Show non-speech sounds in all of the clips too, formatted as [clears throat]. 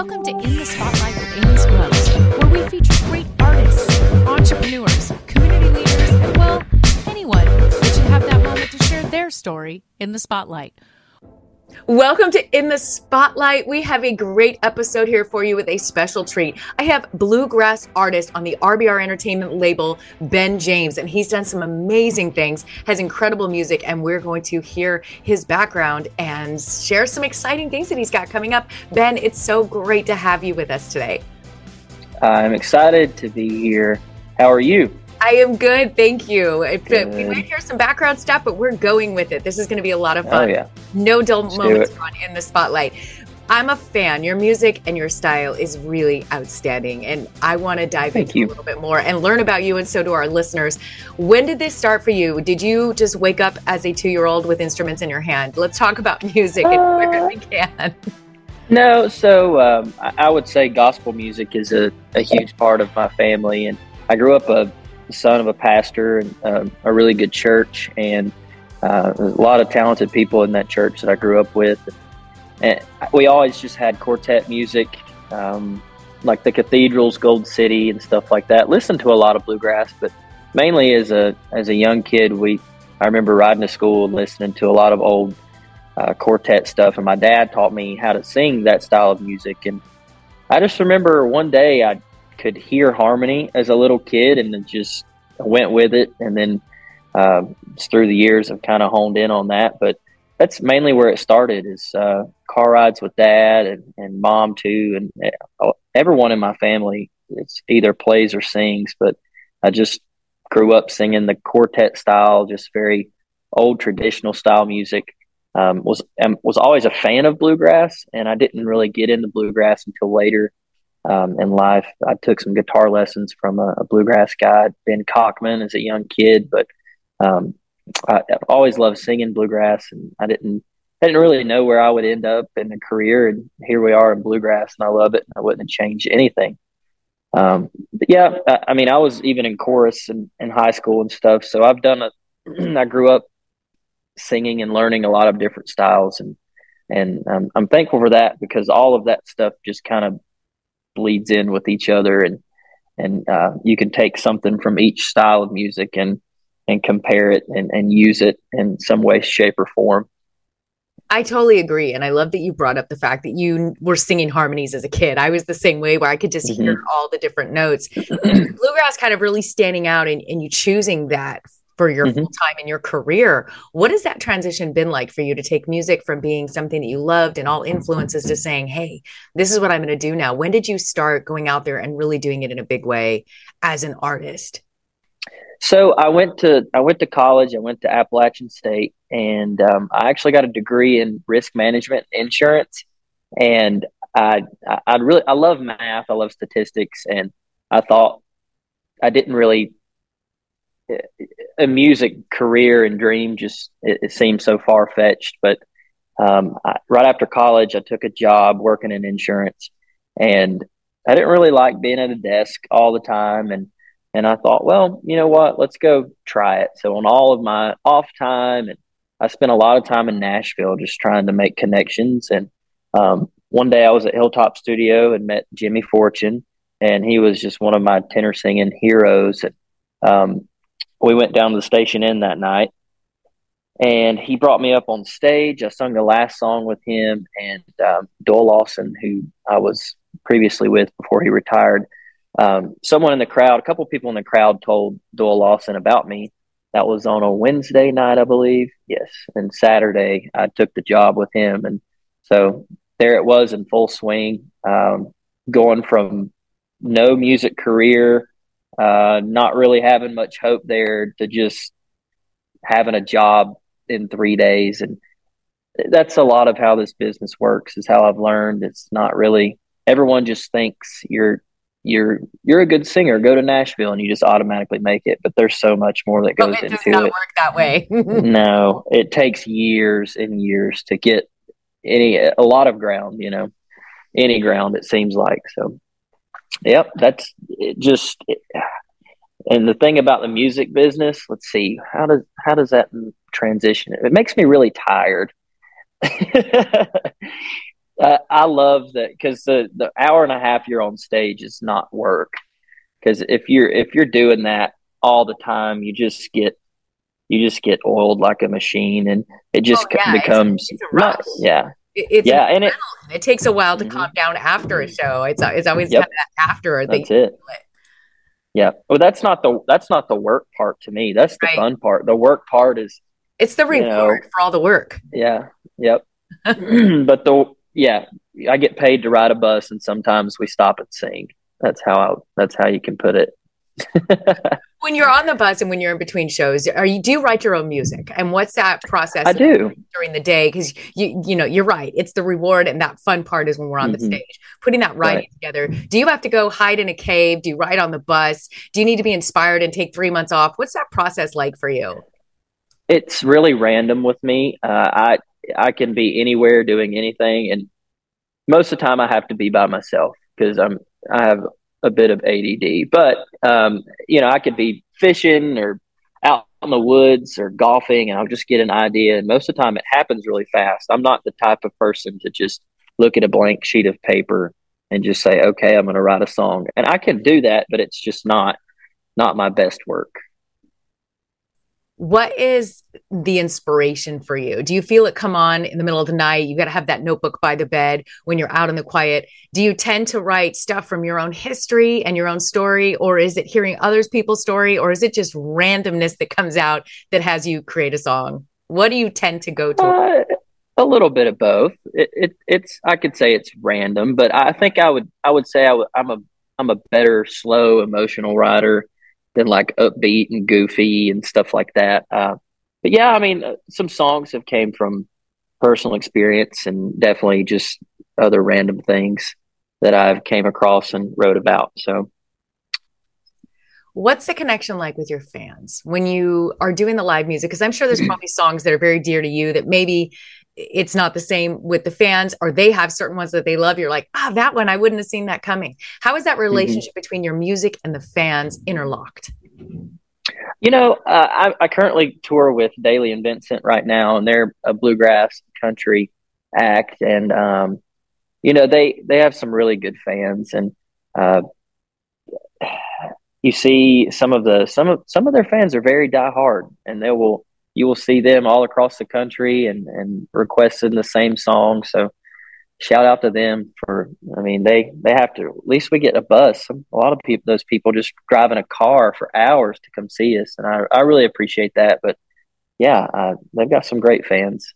Welcome to In the Spotlight with Amy Scruggs, where we feature great artists, entrepreneurs, community leaders, and well, anyone that should have that moment to share their story in the spotlight. Welcome to In the Spotlight. We have a great episode here for you with a special treat. I have bluegrass artist on the RBR Entertainment label, Ben James, and he's done some amazing things, has incredible music, and we're going to hear his background and share some exciting things that he's got coming up. Ben, it's so great to have you with us today. I'm excited to be here. How are you? I am good, thank you. It, we might hear some background stuff, but we're going with it. This is going to be a lot of fun. Oh, yeah. No dull Let's moments in the spotlight. I'm a fan. Your music and your style is really outstanding, and I want to dive Thank into you. a little bit more and learn about you, and so do our listeners. When did this start for you? Did you just wake up as a two-year-old with instruments in your hand? Let's talk about [laughs] music uh, where we can. No, so um, I, I would say gospel music is a, a huge part of my family, and I grew up a son of a pastor and um, a really good church, and uh, a lot of talented people in that church that I grew up with. And we always just had quartet music, um, like the cathedrals, Gold City, and stuff like that. Listened to a lot of bluegrass, but mainly as a as a young kid, we I remember riding to school and listening to a lot of old uh, quartet stuff. And my dad taught me how to sing that style of music. And I just remember one day I could hear harmony as a little kid and just went with it. And then uh, through the years, I've kind of honed in on that. But that's mainly where it started is uh, car rides with dad and, and mom too. And uh, everyone in my family, it's either plays or sings, but I just grew up singing the quartet style, just very old traditional style music. Um, was um, was always a fan of bluegrass, and I didn't really get into bluegrass until later um, in life. I took some guitar lessons from a, a, bluegrass guy, Ben Cockman, as a young kid. But um, I, have always loved singing bluegrass, and I didn't I didn't really know where I would end up in a career. And here we are in bluegrass, and I love it. I wouldn't change anything. Um, but yeah, I, I, mean, I was even in chorus in, in high school and stuff. So I've done it. [clears throat] I grew up singing and learning a lot of different styles and and um, I'm thankful for that because all of that stuff just kind of bleeds in with each other and and uh, you can take something from each style of music and and compare it and, and use it in some way shape or form I totally agree. And I love that you brought up the fact that you were singing harmonies as a kid. I was the same way where I could just mm-hmm. hear all the different notes. [clears throat] bluegrass kind of really standing out and, and you choosing that for your mm-hmm. full time in your career. What has that transition been like for you to take music from being something that you loved and all influences to saying, hey, this is what I'm going to do now? When did you start going out there and really doing it in a big way as an artist? So I went to I went to college. I went to Appalachian State, and um, I actually got a degree in risk management insurance. And I I really I love math. I love statistics, and I thought I didn't really a music career and dream just it, it seemed so far fetched. But um, I, right after college, I took a job working in insurance, and I didn't really like being at a desk all the time. And and I thought, well, you know what? Let's go try it. So on all of my off time, and I spent a lot of time in Nashville just trying to make connections. And um, one day I was at Hilltop Studio and met Jimmy Fortune, and he was just one of my tenor singing heroes. And um, we went down to the station inn that night and he brought me up on stage. I sung the last song with him and um, Doyle Lawson, who I was previously with before he retired. Um, someone in the crowd, a couple people in the crowd told Doyle Lawson about me. That was on a Wednesday night, I believe. Yes. And Saturday, I took the job with him. And so there it was in full swing, um, going from no music career uh, not really having much hope there to just having a job in three days. And that's a lot of how this business works is how I've learned. It's not really, everyone just thinks you're, you're you're a good singer. Go to Nashville and you just automatically make it. But there's so much more that goes into it into does not it. Work that way. [laughs] no, it takes years and years to get any a lot of ground. You know, any ground. It seems like so. Yep, that's it just it, and the thing about the music business, let's see, how does how does that transition? It makes me really tired. [laughs] Uh, I love that because the the hour and a half you're on stage is not work. Because if you're if you're doing that all the time, you just get you just get oiled like a machine, and it just oh, yeah, becomes it's, it's not, yeah. It's yeah, and it, it takes a while to mm-hmm. calm down after a show. It's it's always yep. kind of after. That's it. Yeah. Well, that's not the that's not the work part to me. That's the right. fun part. The work part is it's the reward you know, for all the work. Yeah. Yep. [clears throat] but the yeah, I get paid to ride a bus, and sometimes we stop and sing. That's how I, that's how you can put it. When you're on the bus and when you're in between shows, are you do you write your own music? And what's that process? I do during the day because you you know you're right. It's the reward and that fun part is when we're on mm-hmm. the stage putting that writing right. together. Do you have to go hide in a cave? Do you write on the bus? Do you need to be inspired and take three months off? What's that process like for you? It's really random with me. Uh, I I can be anywhere doing anything, and most of the time I have to be by myself because I'm I have a bit of ADD. But um, you know, I could be fishing or out in the woods or golfing, and I'll just get an idea. And most of the time, it happens really fast. I'm not the type of person to just look at a blank sheet of paper and just say, "Okay, I'm going to write a song." And I can do that, but it's just not not my best work what is the inspiration for you? Do you feel it come on in the middle of the night? You got to have that notebook by the bed when you're out in the quiet. Do you tend to write stuff from your own history and your own story, or is it hearing others people's story, or is it just randomness that comes out that has you create a song? What do you tend to go to? Uh, a little bit of both. It, it, it's I could say it's random, but I think I would I would say I w- I'm a I'm a better slow emotional writer than like upbeat and goofy and stuff like that. Uh, but yeah, I mean, uh, some songs have came from personal experience and definitely just other random things that I've came across and wrote about. So what's the connection like with your fans when you are doing the live music because i'm sure there's [clears throat] probably songs that are very dear to you that maybe it's not the same with the fans or they have certain ones that they love you're like ah that one i wouldn't have seen that coming how is that mm-hmm. relationship mm-hmm. between your music and the fans interlocked you know uh, I, I, currently tour with dailey and vincent right now and they're a bluegrass country act and um, you know they they have some really good fans and uh, you see some of the some of some of their fans are very diehard and they will you will see them all across the country and, and requesting the same song. So shout out to them for, I mean, they, they have to, at least we get a bus. A lot of people, those people just driving a car for hours to come see us. And I, I really appreciate that. But yeah, uh, they've got some great fans.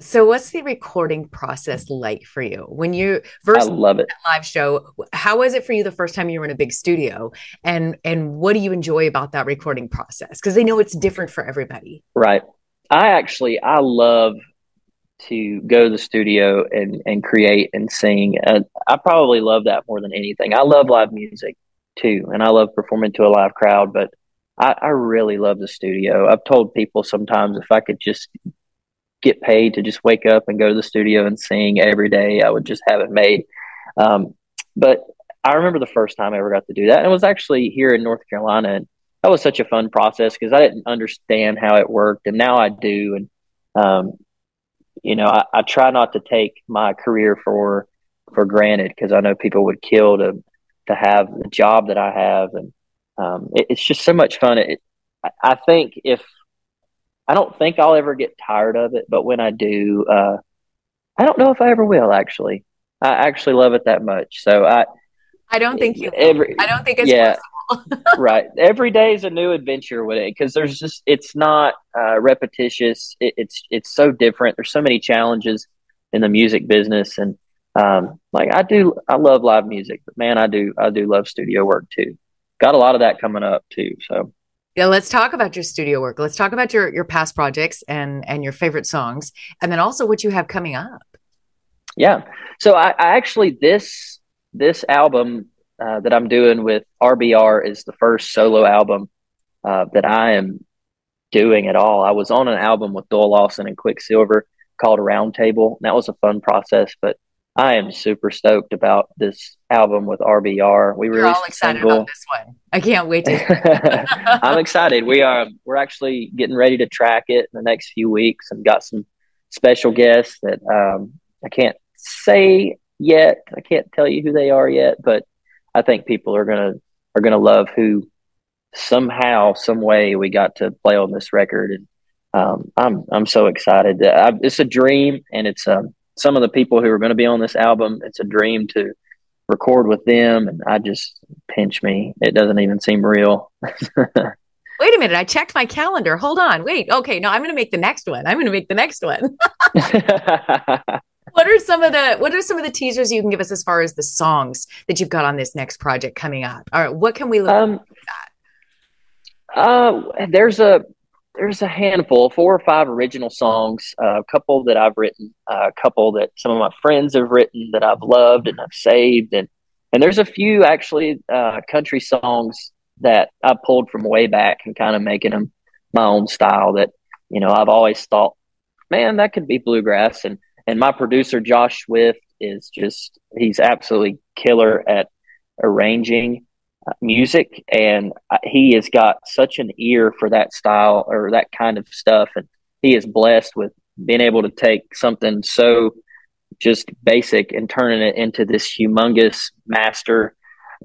So, what's the recording process like for you when you first I love it live show? How was it for you the first time you were in a big studio, and and what do you enjoy about that recording process? Because they know it's different for everybody. Right. I actually I love to go to the studio and and create and sing. Uh, I probably love that more than anything. I love live music too, and I love performing to a live crowd, but. I, I really love the studio. I've told people sometimes if I could just get paid to just wake up and go to the studio and sing every day, I would just have it made. Um, but I remember the first time I ever got to do that, and it was actually here in North Carolina, and that was such a fun process because I didn't understand how it worked, and now I do. And um, you know, I, I, try not to take my career for for granted because I know people would kill to to have the job that I have, and um, it, it's just so much fun. It, I think if I don't think I'll ever get tired of it, but when I do, uh, I don't know if I ever will. Actually, I actually love it that much. So I, I don't think you. Every, I don't think it's yeah, [laughs] right. Every day is a new adventure with it because there's just it's not uh, repetitious. It, it's it's so different. There's so many challenges in the music business, and um, like I do, I love live music, but man, I do I do love studio work too. Got a lot of that coming up too. So yeah, let's talk about your studio work. Let's talk about your your past projects and and your favorite songs, and then also what you have coming up. Yeah, so I, I actually this this album uh, that I'm doing with RBR is the first solo album uh, that I am doing at all. I was on an album with Doyle Lawson and Quicksilver called Roundtable. That was a fun process, but I am super stoked about this album with RBR. We We're all excited about this one. I can't wait to. [laughs] I'm excited. We are. We're actually getting ready to track it in the next few weeks, and got some special guests that um, I can't say yet. I can't tell you who they are yet, but I think people are gonna are gonna love who somehow, some way we got to play on this record, and um, I'm I'm so excited. I, it's a dream, and it's um, some of the people who are going to be on this album. It's a dream to record with them, and I just pinch me. It doesn't even seem real. [laughs] Wait a minute, I checked my calendar. Hold on. Wait. Okay, no, I'm going to make the next one. I'm going to make the next one. [laughs] what are some of the what are some of the teasers you can give us as far as the songs that you've got on this next project coming up? All right, what can we look um, at? Uh, there's a there's a handful, four or five original songs, uh, a couple that I've written, uh, a couple that some of my friends have written that I've loved and I've saved, and and there's a few actually uh, country songs that I pulled from way back and kind of making them my own style. That you know I've always thought, man, that could be bluegrass, and and my producer Josh Swift is just he's absolutely killer at arranging music, and he has got such an ear for that style or that kind of stuff, and he is blessed with being able to take something so just basic and turning it into this humongous master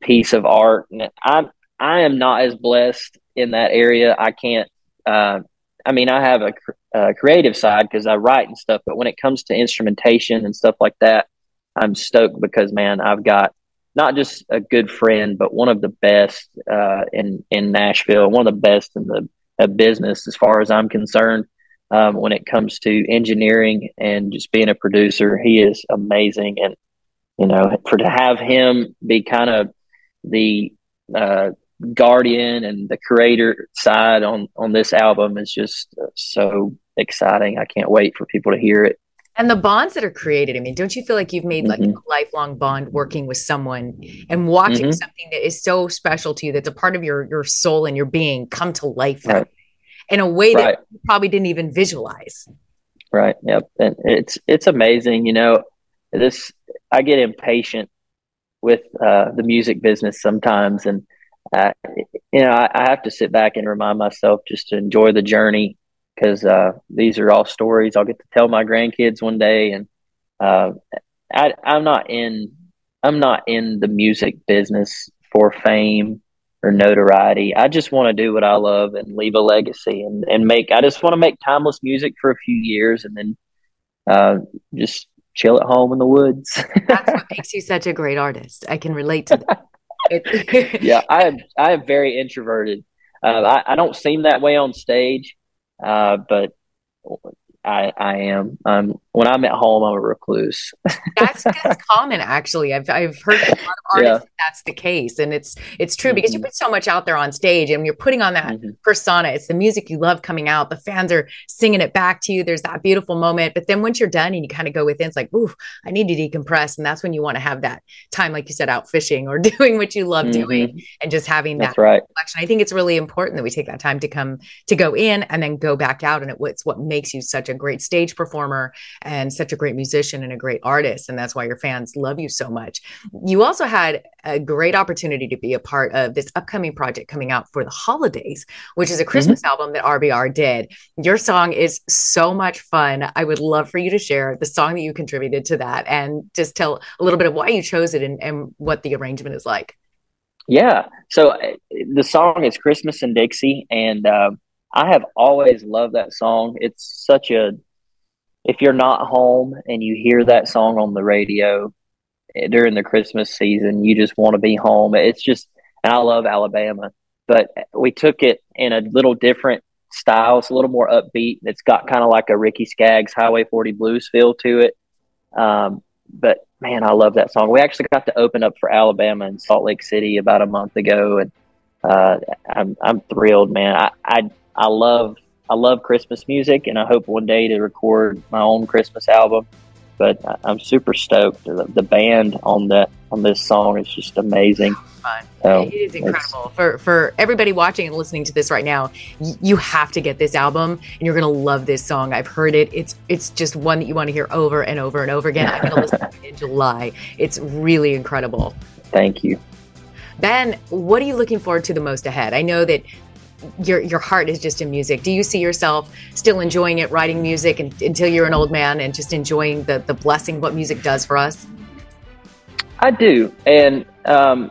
piece of art. And I I am not as blessed in that area. I can't. Uh, I mean, I have a, a creative side because I write and stuff, but when it comes to instrumentation and stuff like that, I'm stoked because man, I've got not just a good friend, but one of the best uh, in in Nashville, one of the best in the uh, business as far as I'm concerned. Um, when it comes to engineering and just being a producer, he is amazing, and you know, for to have him be kind of the uh, guardian and the creator side on on this album is just uh, so exciting. I can't wait for people to hear it and the bonds that are created i mean don't you feel like you've made like mm-hmm. a lifelong bond working with someone and watching mm-hmm. something that is so special to you that's a part of your your soul and your being come to life right. in a way that you probably didn't even visualize right yep and it's it's amazing you know this i get impatient with uh, the music business sometimes and uh, you know I, I have to sit back and remind myself just to enjoy the journey because uh, these are all stories I'll get to tell my grandkids one day. And uh, I, I'm not in I'm not in the music business for fame or notoriety. I just want to do what I love and leave a legacy and, and make. I just want to make timeless music for a few years and then uh, just chill at home in the woods. [laughs] That's what makes you such a great artist. I can relate to that. [laughs] yeah, I am. I am very introverted. Uh, I, I don't seem that way on stage, uh, but I, I am. Um, when I'm at home, I'm a recluse. that's [laughs] that's common, actually. I've I've heard a lot of artists yeah. that's the case, and it's it's true mm-hmm. because you mm-hmm. put so much out there on stage, and you're putting on that mm-hmm. persona. It's the music you love coming out. The fans are singing it back to you. There's that beautiful moment, but then once you're done and you kind of go within, it's like, ooh, I need to decompress, and that's when you want to have that time, like you said, out fishing or [laughs] doing what you love mm-hmm. doing, and just having that's that right. reflection. I think it's really important that we take that time to come to go in and then go back out, and it, it's what makes you such a great stage performer and such a great musician and a great artist. And that's why your fans love you so much. You also had a great opportunity to be a part of this upcoming project coming out for the holidays, which is a Christmas mm-hmm. album that RBR did. Your song is so much fun. I would love for you to share the song that you contributed to that and just tell a little bit of why you chose it and, and what the arrangement is like. Yeah. So uh, the song is Christmas in Dixie, and uh, I have always loved that song. It's such a if you're not home and you hear that song on the radio eh, during the Christmas season, you just want to be home. It's just, and I love Alabama, but we took it in a little different style. It's a little more upbeat. It's got kind of like a Ricky Skaggs Highway 40 blues feel to it. Um, but man, I love that song. We actually got to open up for Alabama in Salt Lake City about a month ago, and uh, I'm I'm thrilled, man. I, I I love I love Christmas music, and I hope one day to record my own Christmas album. But I'm super stoked. The, the band on that on this song is just amazing. So it is incredible for for everybody watching and listening to this right now. Y- you have to get this album, and you're gonna love this song. I've heard it. It's it's just one that you want to hear over and over and over again. I'm gonna listen to it in July. It's really incredible. Thank you. Ben, what are you looking forward to the most ahead? I know that your your heart is just in music. Do you see yourself still enjoying it, writing music and, until you're an old man, and just enjoying the the blessing what music does for us? I do, and um,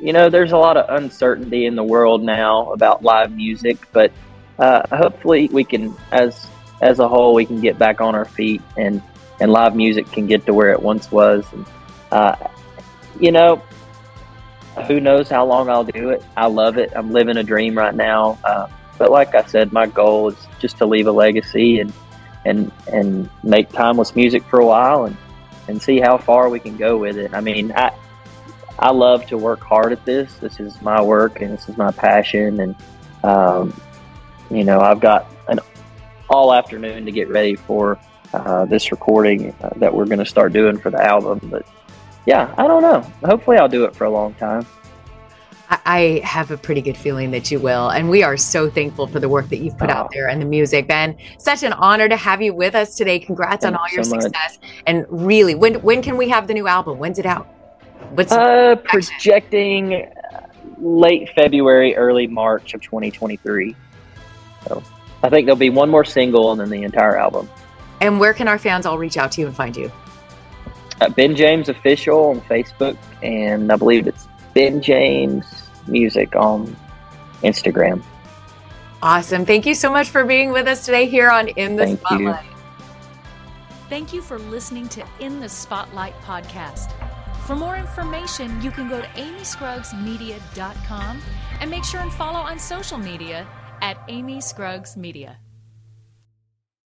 you know, there's a lot of uncertainty in the world now about live music, but uh, hopefully we can, as as a whole, we can get back on our feet and and live music can get to where it once was. And uh, you know, who knows how long I'll do it? I love it. I'm living a dream right now. Uh, but like I said, my goal is just to leave a legacy and and and make timeless music for a while and and see how far we can go with it. I mean, I I love to work hard at this. This is my work and this is my passion. And, um, you know, I've got an all afternoon to get ready for uh, this recording uh, that we're going to start doing for the album. But yeah, I don't know. Hopefully, I'll do it for a long time. I have a pretty good feeling that you will. And we are so thankful for the work that you've put oh. out there and the music. Ben, such an honor to have you with us today. Congrats Thanks on all your so success. Much. And really, when when can we have the new album? When's it out? What's uh, projecting late February, early March of 2023. So I think there'll be one more single and then the entire album. And where can our fans all reach out to you and find you? Uh, ben James Official on Facebook, and I believe it's Ben James Music on Instagram. Awesome. Thank you so much for being with us today here on In the Thank Spotlight. You. Thank you for listening to In the Spotlight podcast. For more information, you can go to amyscruggsmedia.com and make sure and follow on social media at Amy Scruggs Media.